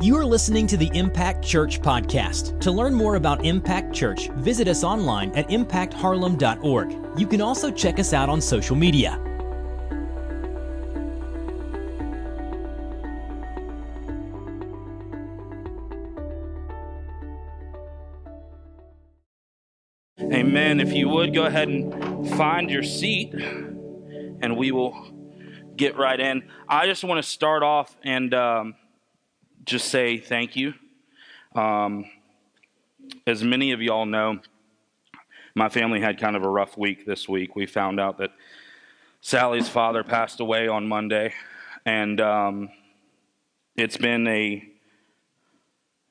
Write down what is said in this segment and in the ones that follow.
You are listening to the Impact Church podcast. To learn more about Impact Church, visit us online at impactharlem.org. You can also check us out on social media. Amen. If you would go ahead and find your seat, and we will get right in. I just want to start off and um, just say thank you. Um, as many of y'all know, my family had kind of a rough week this week. We found out that Sally's father passed away on Monday, and um, it's been a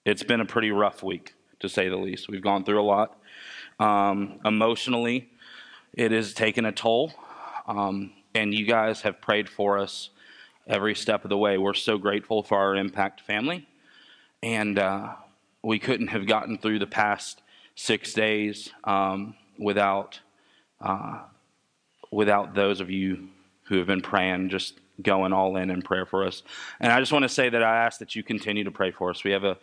it's been a pretty rough week to say the least. We've gone through a lot. Um, emotionally, it has taken a toll, um, and you guys have prayed for us every step of the way. We're so grateful for our Impact family, and uh, we couldn't have gotten through the past six days um, without uh, without those of you who have been praying, just going all in in prayer for us. And I just want to say that I ask that you continue to pray for us. We have a,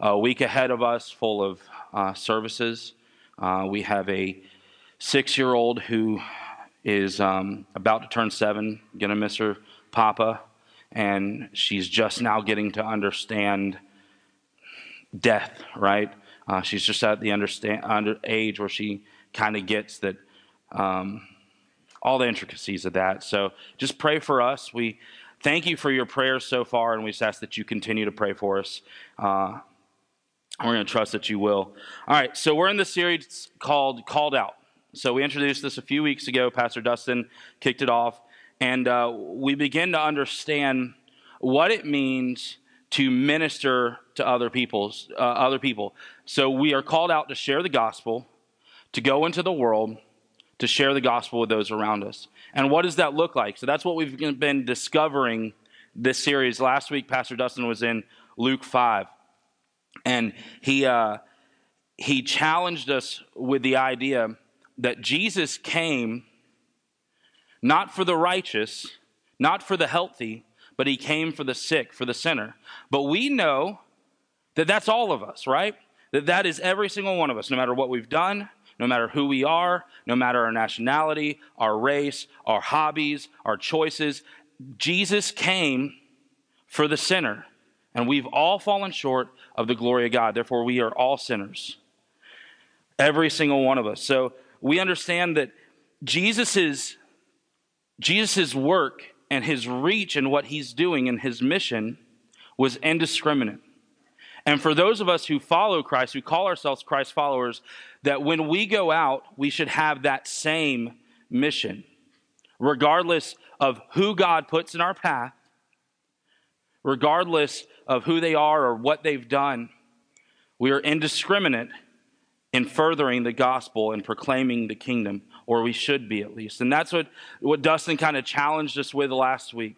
a week ahead of us full of uh, services. Uh, we have a six year old who is um, about to turn seven, gonna miss her papa, and she's just now getting to understand death, right? Uh, she's just at the understand, under age where she kind of gets that um, all the intricacies of that. So just pray for us. We thank you for your prayers so far, and we just ask that you continue to pray for us. Uh, we're going to trust that you will. All right, so we're in the series called Called Out. So we introduced this a few weeks ago. Pastor Dustin kicked it off, and uh, we begin to understand what it means to minister to other people's uh, other people. So we are called out to share the gospel, to go into the world, to share the gospel with those around us. And what does that look like? So that's what we've been discovering this series. Last week, Pastor Dustin was in Luke five and he, uh, he challenged us with the idea that Jesus came not for the righteous, not for the healthy, but he came for the sick, for the sinner. But we know that that's all of us, right? That that is every single one of us, no matter what we've done, no matter who we are, no matter our nationality, our race, our hobbies, our choices. Jesus came for the sinner. And we've all fallen short of the glory of God. Therefore, we are all sinners. Every single one of us. So we understand that Jesus' Jesus's work and his reach and what he's doing and his mission was indiscriminate. And for those of us who follow Christ, who call ourselves Christ followers, that when we go out, we should have that same mission, regardless of who God puts in our path, regardless of who they are or what they've done. We are indiscriminate in furthering the gospel and proclaiming the kingdom, or we should be at least. And that's what, what Dustin kind of challenged us with last week.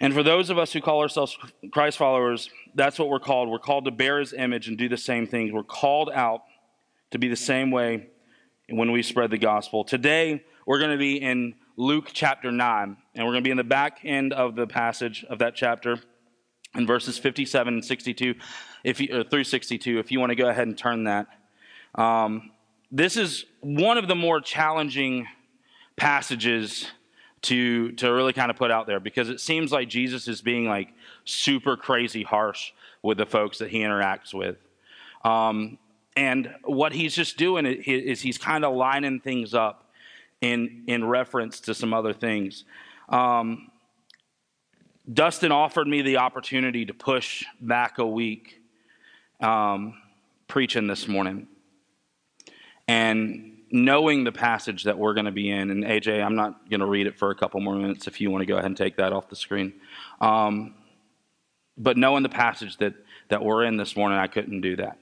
And for those of us who call ourselves Christ followers, that's what we're called. We're called to bear his image and do the same things. We're called out to be the same way when we spread the gospel. Today, we're going to be in Luke chapter 9. And we're going to be in the back end of the passage of that chapter in verses 57 and 62, if you, through 62, if you want to go ahead and turn that. Um, this is one of the more challenging passages to, to really kind of put out there because it seems like Jesus is being like super crazy harsh with the folks that he interacts with. Um, and what he's just doing is he's kind of lining things up in, in reference to some other things. Um, Dustin offered me the opportunity to push back a week um, preaching this morning. And knowing the passage that we're going to be in, and AJ, I'm not going to read it for a couple more minutes if you want to go ahead and take that off the screen. Um, but knowing the passage that, that we're in this morning, I couldn't do that.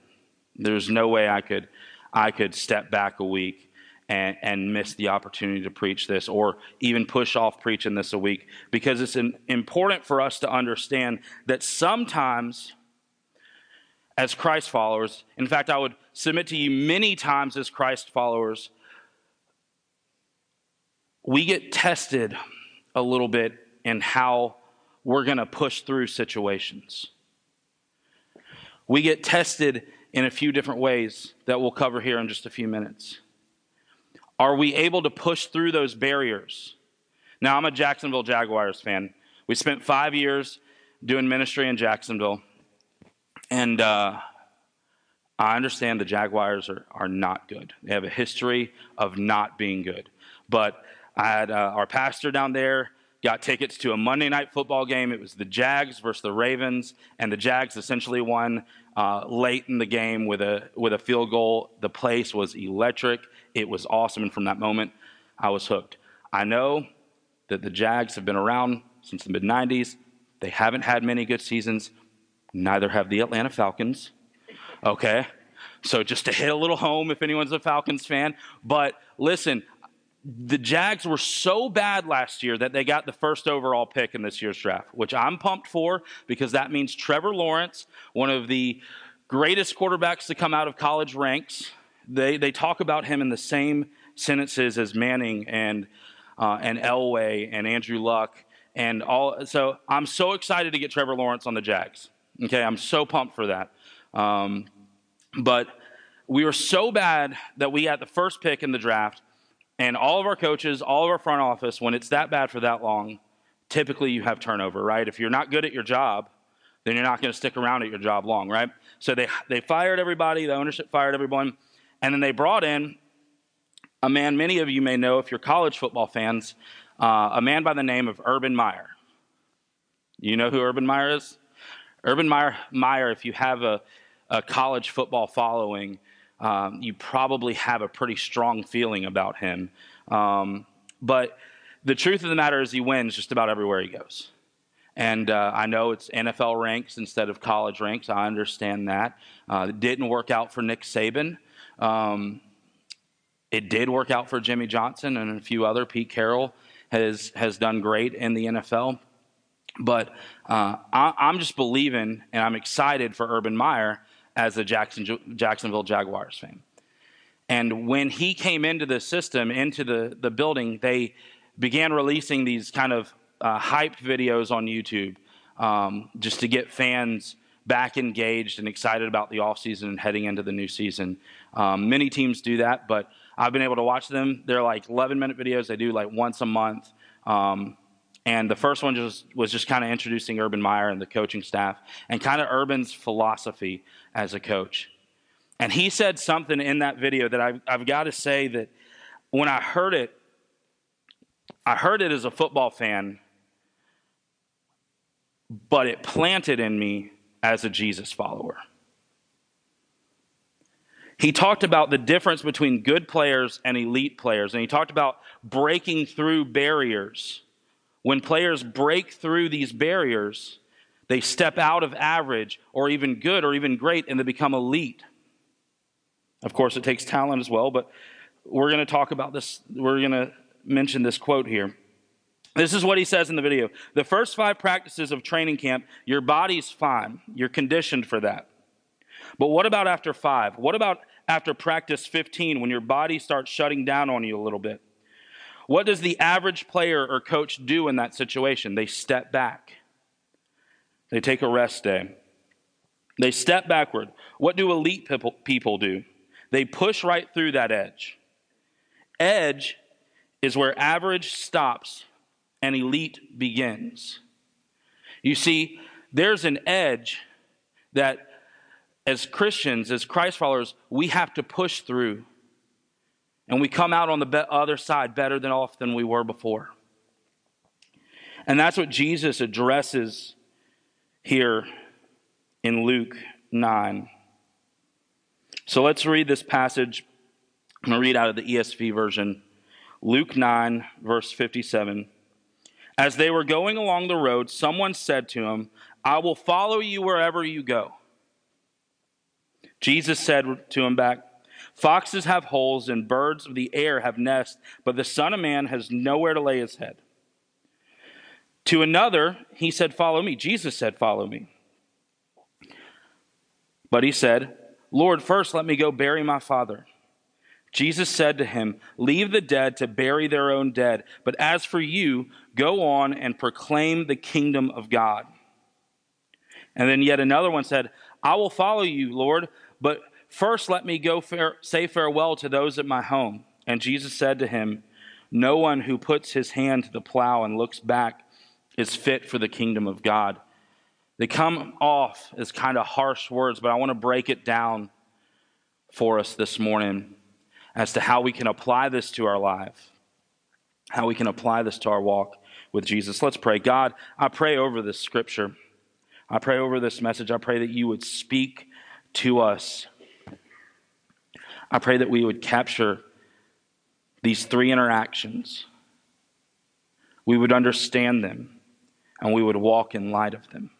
There's no way I could, I could step back a week and, and miss the opportunity to preach this or even push off preaching this a week because it's an, important for us to understand that sometimes as Christ followers, in fact, I would submit to you many times as Christ followers, we get tested a little bit in how we're going to push through situations. We get tested in a few different ways that we'll cover here in just a few minutes. Are we able to push through those barriers? Now, I'm a Jacksonville Jaguars fan. We spent five years doing ministry in Jacksonville, and uh, I understand the Jaguars are, are not good. They have a history of not being good. But I had uh, our pastor down there got tickets to a Monday night football game. It was the Jags versus the Ravens, and the Jags essentially won uh, late in the game with a with a field goal. The place was electric. It was awesome, and from that moment, I was hooked. I know that the Jags have been around since the mid '90s. They haven't had many good seasons. Neither have the Atlanta Falcons. Okay, so just to hit a little home, if anyone's a Falcons fan. But listen, the Jags were so bad last year that they got the first overall pick in this year's draft, which I'm pumped for because that means Trevor Lawrence, one of the greatest quarterbacks to come out of college ranks. They, they talk about him in the same sentences as Manning and, uh, and Elway and Andrew Luck. And all, so I'm so excited to get Trevor Lawrence on the Jags. Okay, I'm so pumped for that. Um, but we were so bad that we had the first pick in the draft and all of our coaches, all of our front office, when it's that bad for that long, typically you have turnover, right? If you're not good at your job, then you're not going to stick around at your job long, right? So they, they fired everybody, the ownership fired everyone, and then they brought in a man many of you may know if you're college football fans, uh, a man by the name of Urban Meyer. You know who Urban Meyer is? Urban Meyer, Meyer if you have a, a college football following, um, you probably have a pretty strong feeling about him. Um, but the truth of the matter is, he wins just about everywhere he goes. And uh, I know it's NFL ranks instead of college ranks. I understand that. Uh, it didn't work out for Nick Saban. Um, it did work out for Jimmy Johnson and a few other. Pete Carroll has has done great in the NFL. But uh, I, I'm just believing, and I'm excited for Urban Meyer as a Jackson, Jacksonville Jaguars fan. And when he came into the system, into the, the building, they began releasing these kind of uh, hype videos on YouTube um, just to get fans back engaged and excited about the offseason and heading into the new season. Um, many teams do that, but I've been able to watch them. They're like 11 minute videos, they do like once a month. Um, and the first one just, was just kind of introducing Urban Meyer and the coaching staff and kind of Urban's philosophy as a coach. And he said something in that video that I've, I've got to say that when I heard it, I heard it as a football fan, but it planted in me as a Jesus follower. He talked about the difference between good players and elite players, and he talked about breaking through barriers when players break through these barriers, they step out of average or even good or even great and they become elite. Of course, it takes talent as well, but we're going to talk about this. We're going to mention this quote here. This is what he says in the video. The first five practices of training camp, your body's fine. You're conditioned for that. But what about after five? What about after practice 15 when your body starts shutting down on you a little bit? What does the average player or coach do in that situation? They step back, they take a rest day, they step backward. What do elite people do? They push right through that edge. Edge is where average stops and elite begins. You see, there's an edge that as Christians, as Christ followers, we have to push through and we come out on the other side better than off than we were before. And that's what Jesus addresses here in Luke 9. So let's read this passage. I'm going to read out of the ESV version. Luke 9, verse 57. As they were going along the road, someone said to him, I will follow you wherever you go. Jesus said to him back, Foxes have holes and birds of the air have nests, but the Son of Man has nowhere to lay his head. To another, he said, Follow me. Jesus said, Follow me. But he said, Lord, first let me go bury my father. Jesus said to him, Leave the dead to bury their own dead, but as for you, go on and proclaim the kingdom of God. And then yet another one said, I will follow you, Lord, but first let me go fare- say farewell to those at my home. And Jesus said to him, No one who puts his hand to the plow and looks back is fit for the kingdom of God. They come off as kind of harsh words, but I want to break it down for us this morning as to how we can apply this to our life, how we can apply this to our walk with Jesus. Let's pray. God, I pray over this scripture. I pray over this message. I pray that you would speak to us. I pray that we would capture these three interactions. We would understand them and we would walk in light of them.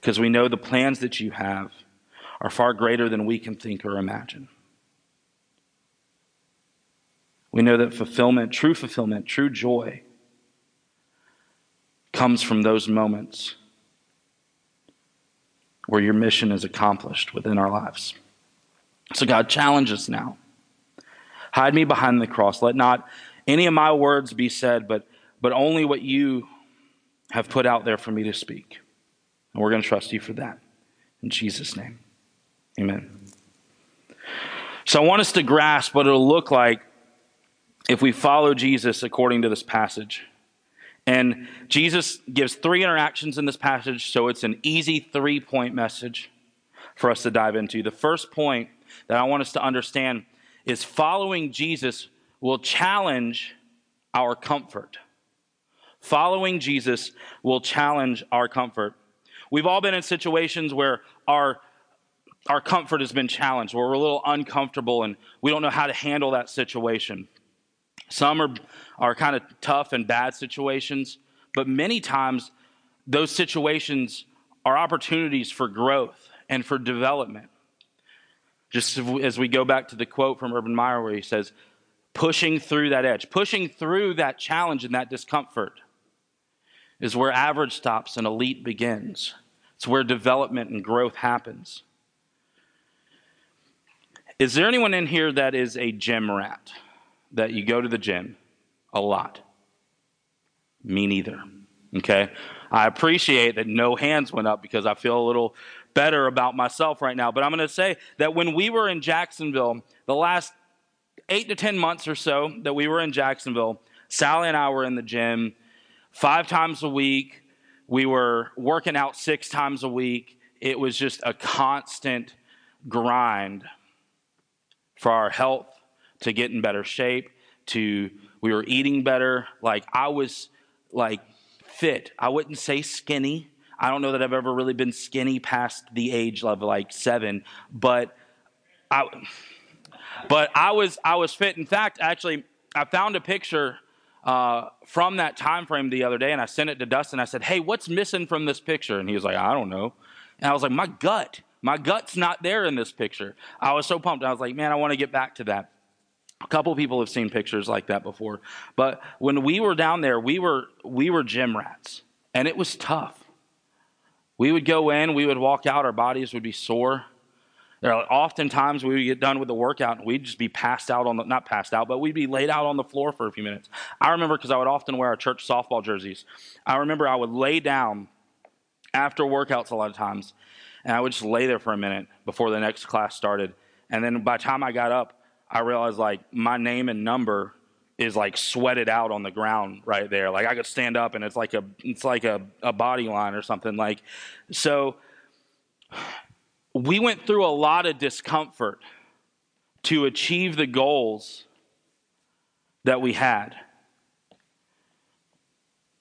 Because we know the plans that you have are far greater than we can think or imagine. We know that fulfillment, true fulfillment, true joy, comes from those moments where your mission is accomplished within our lives. So, God, challenges now. Hide me behind the cross. Let not any of my words be said, but, but only what you have put out there for me to speak. And we're going to trust you for that. In Jesus' name, amen. So, I want us to grasp what it'll look like if we follow Jesus according to this passage. And Jesus gives three interactions in this passage, so it's an easy three point message for us to dive into. The first point that I want us to understand is following Jesus will challenge our comfort. Following Jesus will challenge our comfort. We've all been in situations where our our comfort has been challenged, where we're a little uncomfortable and we don't know how to handle that situation. Some are, are kind of tough and bad situations, but many times those situations are opportunities for growth and for development. Just as we go back to the quote from Urban Meyer, where he says, pushing through that edge, pushing through that challenge and that discomfort is where average stops and elite begins. It's where development and growth happens. Is there anyone in here that is a gym rat? that you go to the gym a lot. Me neither. Okay? I appreciate that no hands went up because I feel a little better about myself right now. But I'm going to say that when we were in Jacksonville, the last eight to 10 months or so that we were in Jacksonville, Sally and I were in the gym five times a week. We were working out six times a week. It was just a constant grind for our health to get in better shape, to we were eating better. Like I was like fit. I wouldn't say skinny. I don't know that I've ever really been skinny past the age of like seven, but I, but I was I was fit. In fact, actually, I found a picture uh, from that time frame the other day, and I sent it to Dustin. I said, "Hey, what's missing from this picture?" And he was like, "I don't know." And I was like, "My gut, my gut's not there in this picture." I was so pumped. I was like, "Man, I want to get back to that." A couple people have seen pictures like that before. But when we were down there, we were we were gym rats, and it was tough. We would go in, we would walk out, our bodies would be sore. There are oftentimes we would get done with the workout and we'd just be passed out on the not passed out, but we'd be laid out on the floor for a few minutes. I remember because I would often wear our church softball jerseys. I remember I would lay down after workouts a lot of times, and I would just lay there for a minute before the next class started. And then by the time I got up, I realized like my name and number is like sweated out on the ground right there. Like I could stand up and it's like a it's like a, a body line or something. Like so we went through a lot of discomfort to achieve the goals that we had.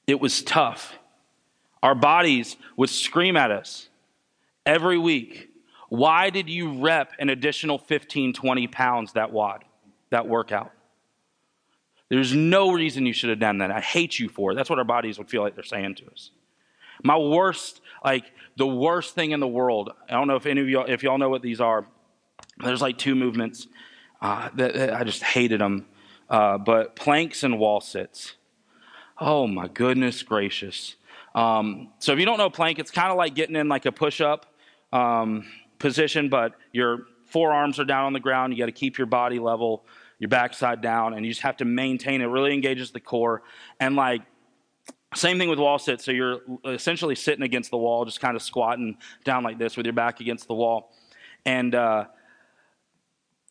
It was tough. Our bodies would scream at us every week why did you rep an additional 15, 20 pounds that wad, that workout? There's no reason you should have done that. I hate you for it. That's what our bodies would feel like they're saying to us. My worst, like the worst thing in the world. I don't know if any of y'all, if y'all know what these are. There's like two movements uh, that, that, I just hated them. Uh, but planks and wall sits. Oh my goodness gracious. Um, so if you don't know plank, it's kind of like getting in like a push up. Um, position, but you're forearms are down on the ground. You got to keep your body level, your backside down, and you just have to maintain it. Really engages the core. And like, same thing with wall sit. So you're essentially sitting against the wall, just kind of squatting down like this with your back against the wall. And uh,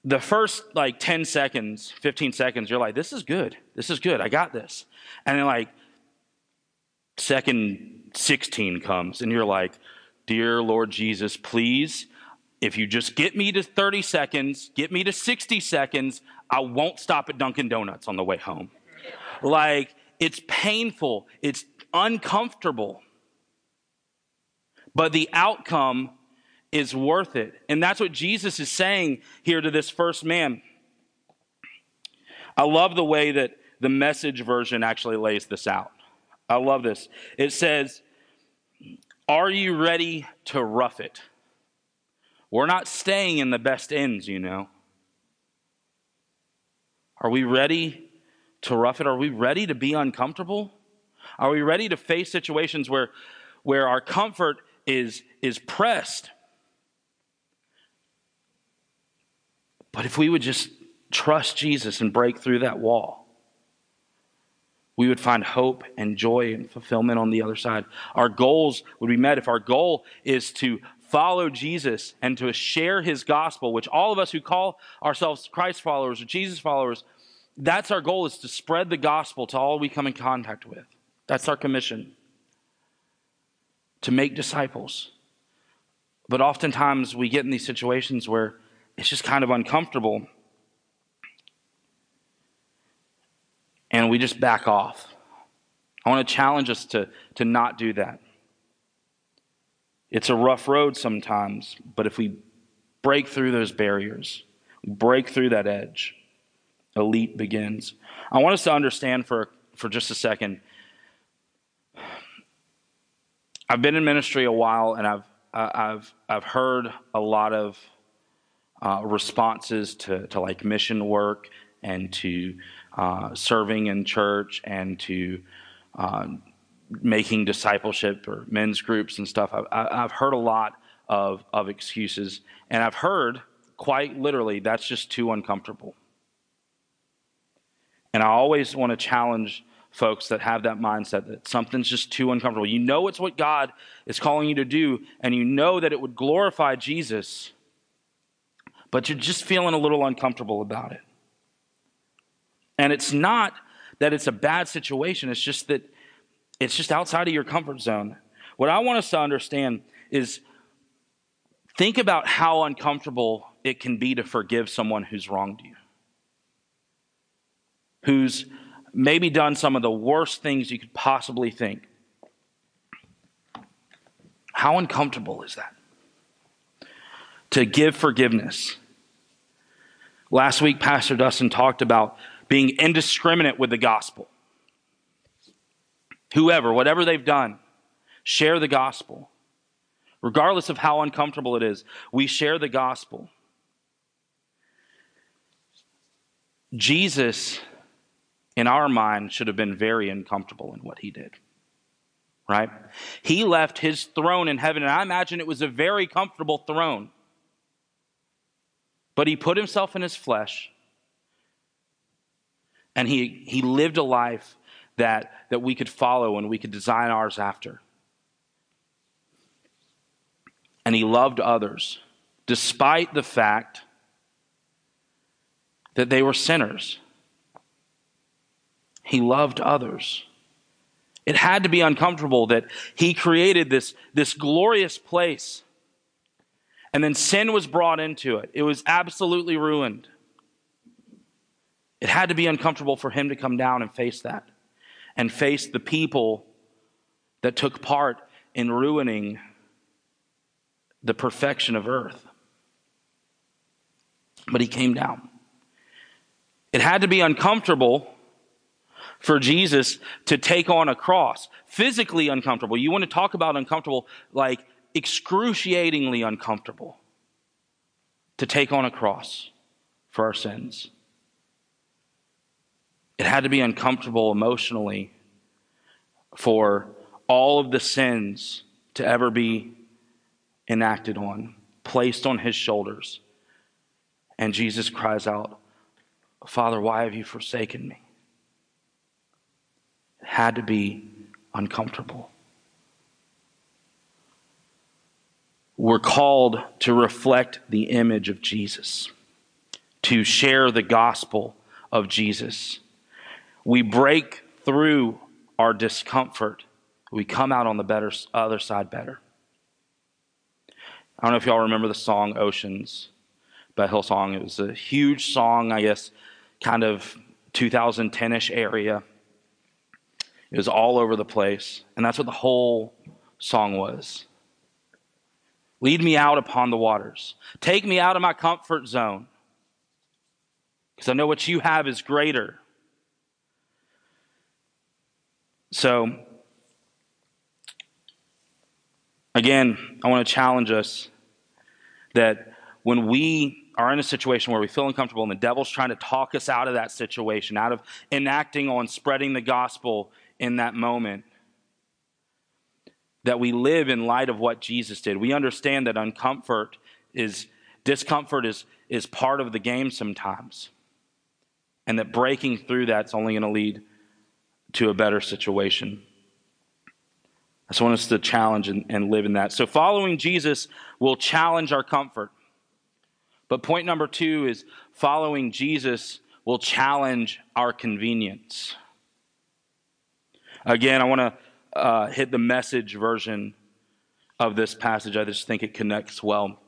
the first like 10 seconds, 15 seconds, you're like, this is good. This is good. I got this. And then like second 16 comes, and you're like, Dear Lord Jesus, please, if you just get me to 30 seconds, get me to 60 seconds, I won't stop at Dunkin' Donuts on the way home. Like, it's painful, it's uncomfortable, but the outcome is worth it. And that's what Jesus is saying here to this first man. I love the way that the message version actually lays this out. I love this. It says, Are you ready to rough it? We're not staying in the best ends, you know. Are we ready to rough it? Are we ready to be uncomfortable? Are we ready to face situations where, where our comfort is, is pressed? But if we would just trust Jesus and break through that wall, we would find hope and joy and fulfillment on the other side. Our goals would be met. If our goal is to follow Jesus and to share his gospel, which all of us who call ourselves Christ followers or Jesus followers, that's our goal is to spread the gospel to all we come in contact with. That's our commission. To make disciples. But oftentimes we get in these situations where it's just kind of uncomfortable and we just back off. I want to challenge us to, to not do that. It's a rough road sometimes, but if we break through those barriers, break through that edge, elite begins. I want us to understand for, for just a second. I've been in ministry a while and I've, I've, I've heard a lot of uh, responses to, to like mission work and to uh, serving in church and to uh, making discipleship or men's groups and stuff. I've, I've heard a lot of, of excuses, and I've heard quite literally that's just too uncomfortable. And I always want to challenge folks that have that mindset that something's just too uncomfortable. You know it's what God is calling you to do, and you know that it would glorify Jesus, but you're just feeling a little uncomfortable about it. And it's not that it's a bad situation, it's just that it's just outside of your comfort zone. What I want us to understand is think about how uncomfortable it can be to forgive someone who's wronged you, who's maybe done some of the worst things you could possibly think. How uncomfortable is that? To give forgiveness. Last week, Pastor Dustin talked about being indiscriminate with the gospel. Whoever, whatever they've done, share the gospel. Regardless of how uncomfortable it is, we share the gospel. Jesus, in our mind, should have been very uncomfortable in what he did. Right? He left his throne in heaven, and I imagine it was a very comfortable throne. But he put himself in his flesh and he, he lived a life that, that we could follow and we could design ours after. And he loved others, despite the fact that they were sinners. He loved others. It had to be uncomfortable that he created this, this glorious place. And then sin was brought into it. It was absolutely ruined. It had to be uncomfortable for him to come down and face that and face the people that took part in ruining the perfection of earth. But he came down. It had to be uncomfortable for Jesus to take on a cross. Physically uncomfortable. You want to talk about uncomfortable, like excruciatingly uncomfortable to take on a cross for our sins. It had to be uncomfortable emotionally for all of the sins to ever be enacted on, placed on his shoulders, And Jesus cries out, Father, why have you forsaken me? It had to be uncomfortable. We're called to reflect the image of Jesus, to share the gospel of Jesus. We break through our discomfort, we come out on the better, other side better. I don't know if y'all remember the song Oceans by Hillsong. It was a huge song, I guess, kind of 2010 ish area. It was all over the place. And that's what the whole song was. Lead me out upon the waters. Take me out of my comfort zone. Because I know what you have is greater. So, again, I want to challenge us that when we are in a situation where we feel uncomfortable and the devil's trying to talk us out of that situation, out of enacting on spreading the gospel in that moment, that we live in light of what Jesus did. We understand that uncomfort is discomfort is, is part of the game sometimes. And that breaking through that's only going to lead to a better situation. I just want us to challenge and, and live in that. So, following Jesus will challenge our comfort. But point number two is following Jesus will challenge our convenience. Again, I want to uh, hit the message version of this passage. I just think it connects well.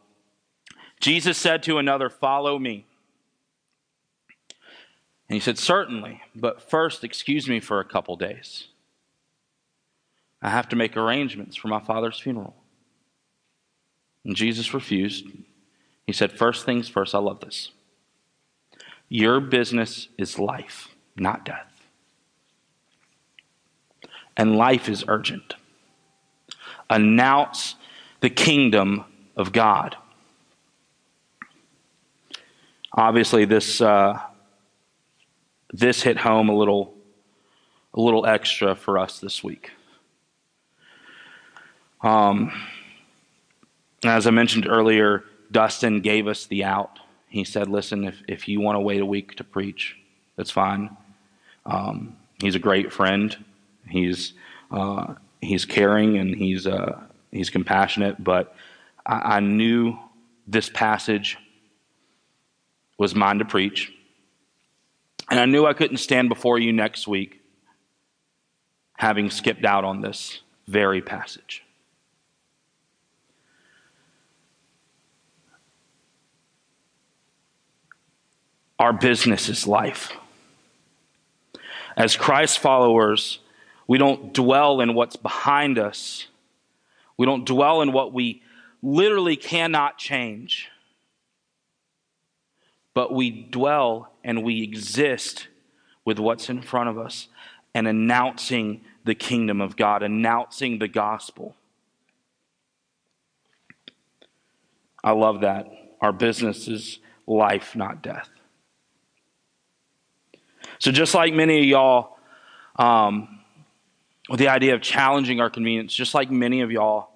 Jesus said to another, Follow me. And he said, Certainly, but first, excuse me for a couple days. I have to make arrangements for my father's funeral. And Jesus refused. He said, First things first, I love this. Your business is life, not death. And life is urgent. Announce the kingdom of God. Obviously, this, uh, this hit home a little, a little extra for us this week. Um, as I mentioned earlier, Dustin gave us the out. He said, Listen, if, if you want to wait a week to preach, that's fine. Um, he's a great friend. He's, uh, he's caring and he's, uh, he's compassionate, but I, I knew this passage was mine to preach. And I knew I couldn't stand before you next week having skipped out on this very passage. Our business is life. As Christ followers, we don't dwell in what's behind us. We don't dwell in what we literally cannot change. But we dwell and we exist with what's in front of us and announcing the kingdom of God, announcing the gospel. I love that. Our business is life, not death. So, just like many of y'all, um, with the idea of challenging our convenience, just like many of y'all,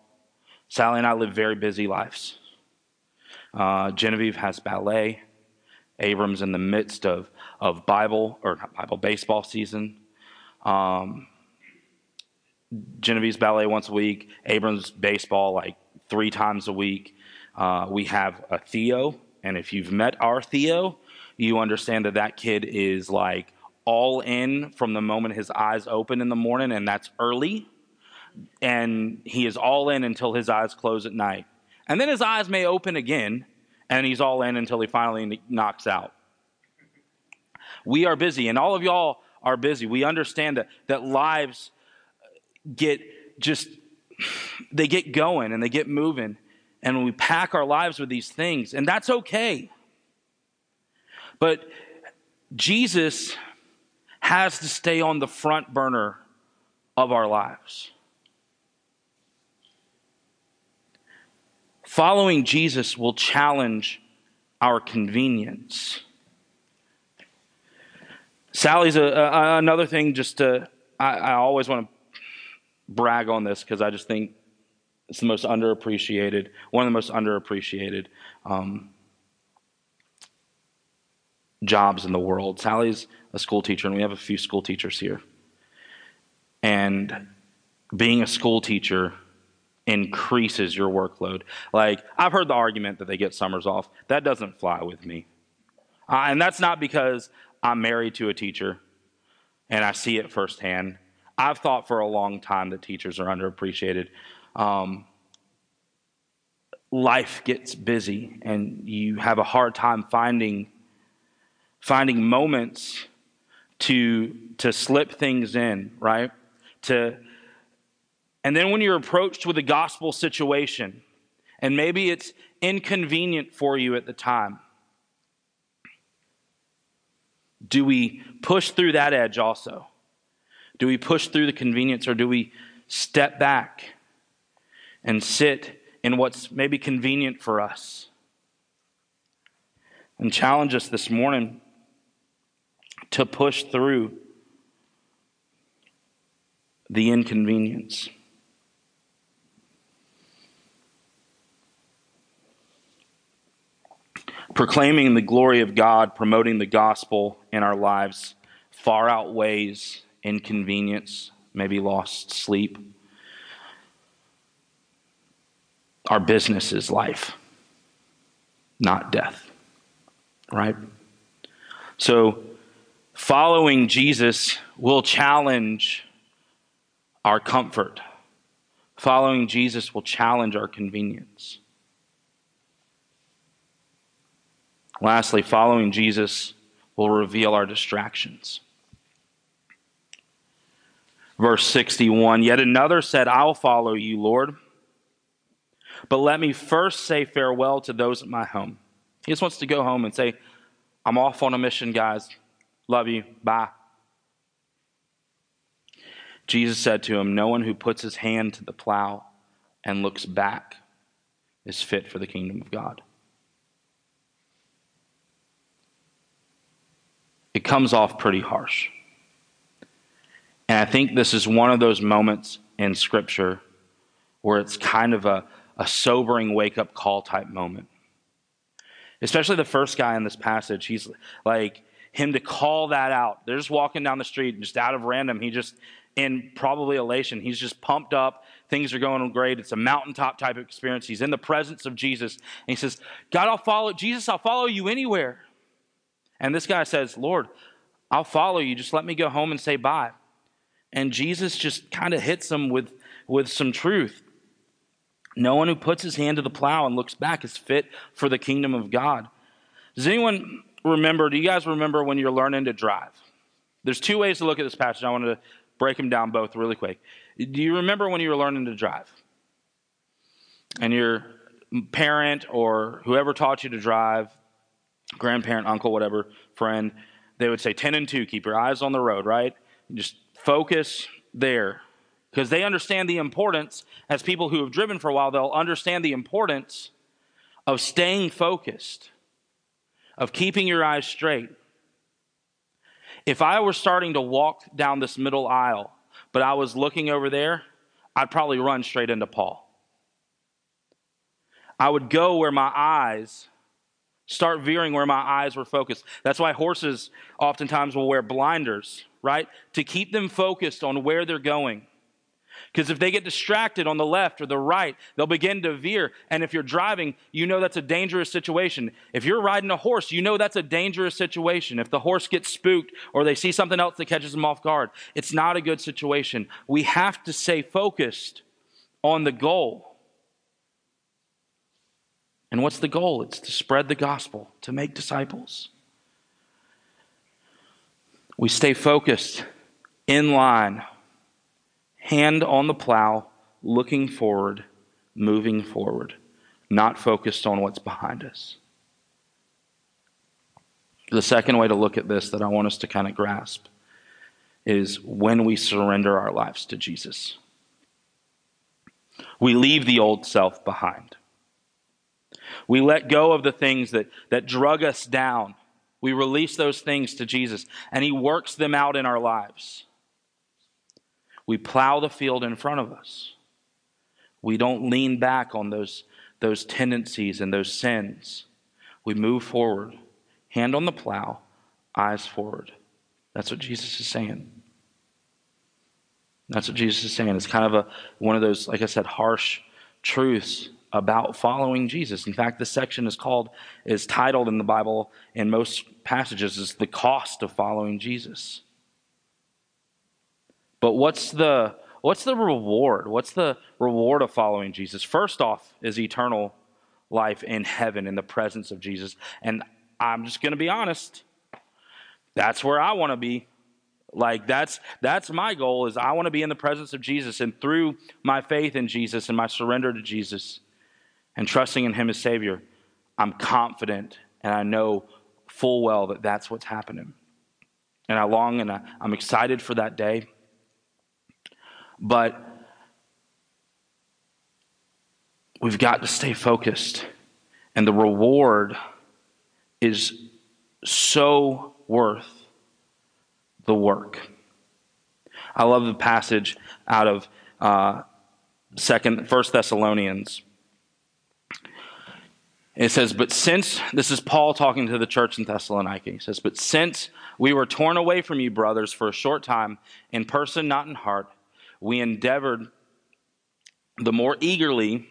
Sally and I live very busy lives. Uh, Genevieve has ballet. Abram's in the midst of, of Bible or not Bible baseball season. Um, Genevieve's ballet once a week. Abram's baseball like three times a week. Uh, we have a Theo, and if you've met our Theo, you understand that that kid is like all in from the moment his eyes open in the morning, and that's early. And he is all in until his eyes close at night. And then his eyes may open again, and he's all in until he finally knocks out. We are busy, and all of y'all are busy. We understand that, that lives get just, they get going and they get moving. And we pack our lives with these things, and that's okay. But Jesus has to stay on the front burner of our lives. Following Jesus will challenge our convenience. Sally's a, a, another thing, just to, I, I always want to brag on this because I just think it's the most underappreciated, one of the most underappreciated. Um, jobs in the world. Sally's a school teacher, and we have a few school teachers here. And being a school teacher increases your workload. Like, I've heard the argument that they get summers off. That doesn't fly with me. Uh, and that's not because I'm married to a teacher and I see it firsthand. I've thought for a long time that teachers are underappreciated. Um, life gets busy and you have a hard time finding finding moments to to slip things in, right? To and then when you're approached with a gospel situation, and maybe it's inconvenient for you at the time, do we push through that edge also? Do we push through the convenience or do we step back and sit in what's maybe convenient for us? And challenge us this morning to push through the inconvenience. Proclaiming the glory of God, promoting the gospel in our lives far outweighs inconvenience, maybe lost sleep. Our business is life, not death, right? So, following Jesus will challenge our comfort. Following Jesus will challenge our convenience. Lastly, following Jesus will reveal our distractions. Verse 61 Yet another said, I'll follow you, Lord. But let me first say farewell to those at my home. He just wants to go home and say, I'm off on a mission, guys. Love you. Bye. Jesus said to him, No one who puts his hand to the plow and looks back is fit for the kingdom of God. It comes off pretty harsh. And I think this is one of those moments in Scripture where it's kind of a, a sobering wake up call type moment. Especially the first guy in this passage. He's like, him to call that out. They're just walking down the street, just out of random. He just, in probably elation, he's just pumped up. Things are going great. It's a mountaintop type of experience. He's in the presence of Jesus. And he says, God, I'll follow, Jesus, I'll follow you anywhere. And this guy says, Lord, I'll follow you. Just let me go home and say bye. And Jesus just kind of hits him with, with some truth. No one who puts his hand to the plow and looks back is fit for the kingdom of God. Does anyone remember? Do you guys remember when you're learning to drive? There's two ways to look at this passage. I want to break them down both really quick. Do you remember when you were learning to drive? And your parent or whoever taught you to drive grandparent, uncle, whatever, friend, they would say 10 and 2, keep your eyes on the road, right? Just focus there. Because they understand the importance, as people who have driven for a while, they'll understand the importance of staying focused, of keeping your eyes straight. If I were starting to walk down this middle aisle, but I was looking over there, I'd probably run straight into Paul. I would go where my eyes start veering where my eyes were focused. That's why horses oftentimes will wear blinders, right? To keep them focused on where they're going. Because if they get distracted on the left or the right, they'll begin to veer. And if you're driving, you know that's a dangerous situation. If you're riding a horse, you know that's a dangerous situation. If the horse gets spooked or they see something else that catches them off guard, it's not a good situation. We have to stay focused on the goal. And what's the goal? It's to spread the gospel, to make disciples. We stay focused, in line, hand on the plow, looking forward, moving forward, not focused on what's behind us. The second way to look at this that I want us to kind of grasp is when we surrender our lives to Jesus. We leave the old self behind. We let go of the things that, that drug us down. We release those things to Jesus, and He works them out in our lives. We plow the field in front of us. We don't lean back on those, those tendencies and those sins. We move forward, hand on the plow, eyes forward. That's what Jesus is saying. That's what Jesus is saying. It's kind of a one of those, like I said, harsh truths about following Jesus. In fact, this section is called, is titled in the Bible in most passages is the cost of following Jesus. But what's the what's the reward? What's the reward of following Jesus? First off is eternal life in heaven in the presence of Jesus. And I'm just going to be honest. That's where I want to be. Like that's that's my goal is I want to be in the presence of Jesus and through my faith in Jesus and my surrender to Jesus and trusting in him as savior, I'm confident and I know full well that that's what's happening. And I long and I, I'm excited for that day. But we've got to stay focused. And the reward is so worth the work. I love the passage out of uh, second, First Thessalonians. It says, But since, this is Paul talking to the church in Thessalonica. He says, But since we were torn away from you, brothers, for a short time, in person, not in heart, we endeavored the more eagerly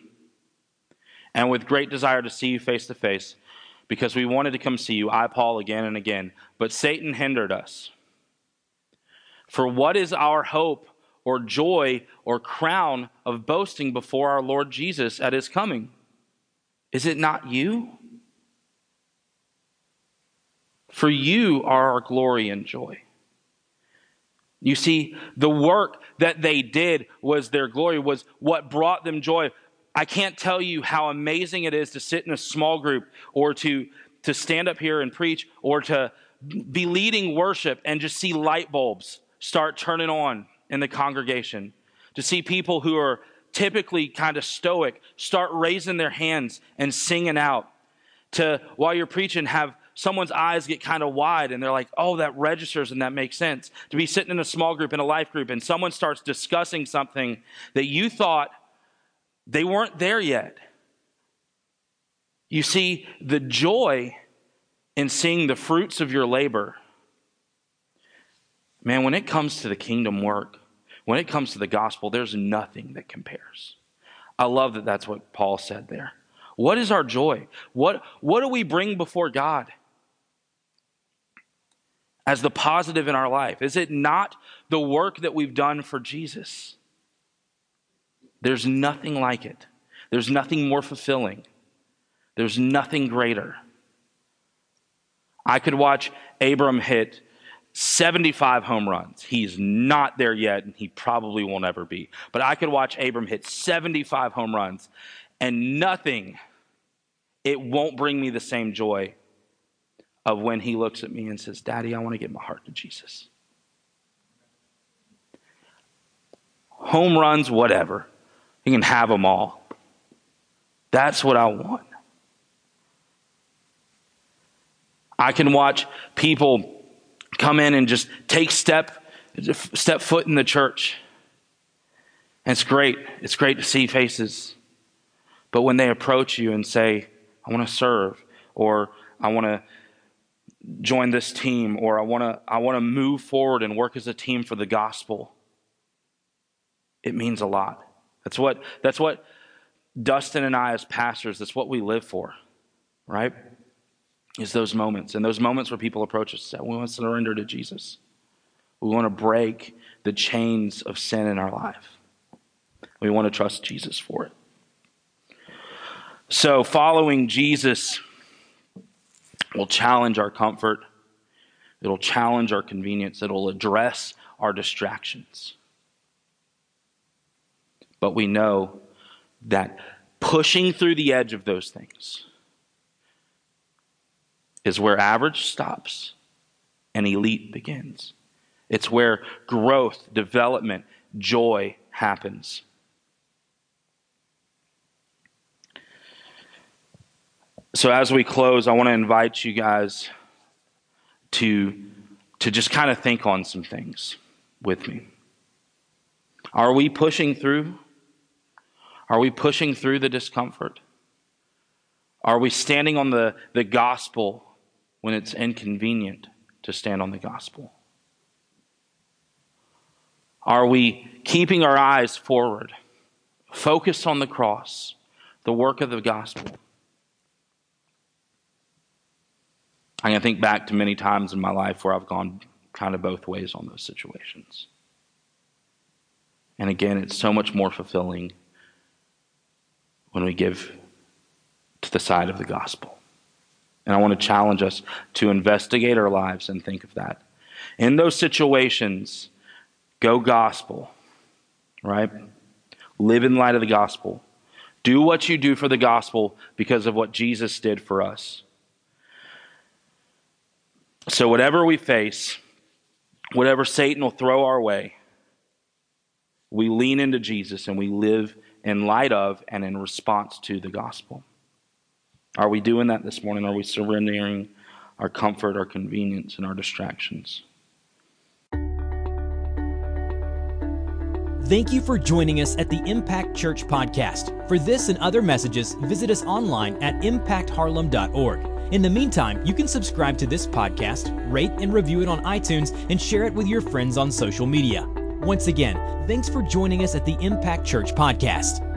and with great desire to see you face to face, because we wanted to come see you, I, Paul, again and again. But Satan hindered us. For what is our hope or joy or crown of boasting before our Lord Jesus at his coming? Is it not you? For you are our glory and joy. You see, the work that they did was their glory, was what brought them joy. I can't tell you how amazing it is to sit in a small group or to, to stand up here and preach or to be leading worship and just see light bulbs start turning on in the congregation. To see people who are typically kind of stoic start raising their hands and singing out. To, while you're preaching, have someone's eyes get kind of wide and they're like, oh, that registers and that makes sense. To be sitting in a small group, in a life group, and someone starts discussing something that you thought they weren't there yet. You see, the joy in seeing the fruits of your labor, man, when it comes to the kingdom work, when it comes to the gospel, there's nothing that compares. I love that that's what Paul said there. What is our joy? What, what do we bring before God? as the positive in our life? Is it not the work that we've done for Jesus? There's nothing like it. There's nothing more fulfilling. There's nothing greater. I could watch Abram hit 75 home runs. He's not there yet, and he probably will never be. But I could watch Abram hit 75 home runs, and nothing, it won't bring me the same joy of when he looks at me and says, Daddy, I want to give my heart to Jesus. Home runs, whatever. You can have them all. That's what I want. I can watch people come in and just take step step foot in the church. And it's great. It's great to see faces. But when they approach you and say, I want to serve, or I want to join this team or I want to I want to move forward and work as a team for the gospel. It means a lot. That's what that's what Dustin and I as pastors, that's what we live for. Right? Is those moments. And those moments where people approach us and we want to surrender to Jesus. We want to break the chains of sin in our life. We want to trust Jesus for it. So following Jesus will challenge our comfort, it'll challenge our convenience, it'll address our distractions. But we know that pushing through the edge of those things is where average stops and elite begins. It's where growth, development, joy happens. So as we close, I want to invite you guys to, to just kind of think on some things with me. Are we pushing through? Are we pushing through the discomfort? Are we standing on the, the gospel when it's inconvenient? to stand on the gospel? Are we keeping our eyes forward, focused on the cross, the work of the gospel? I can think back to many times in my life where I've gone kind of both ways on those situations. And again, it's so much more fulfilling when we give to the side of the gospel. And I want to challenge us to investigate our lives and think of that. In those situations, go gospel, right? Live in light of the gospel. Do what you do for the gospel because of what Jesus did for us. So, whatever we face, whatever Satan will throw our way, we lean into Jesus and we live in light of and in response to the gospel. Are we doing that this morning? Are we surrendering our comfort, our convenience, and our distractions? Thank you for joining us at the Impact Church podcast. For this and other messages, visit us online at impactharlem.org. In the meantime, you can subscribe to this podcast, rate and review it on iTunes, and share it with your friends on social media. Once again, thanks for joining us at the Impact Church podcast.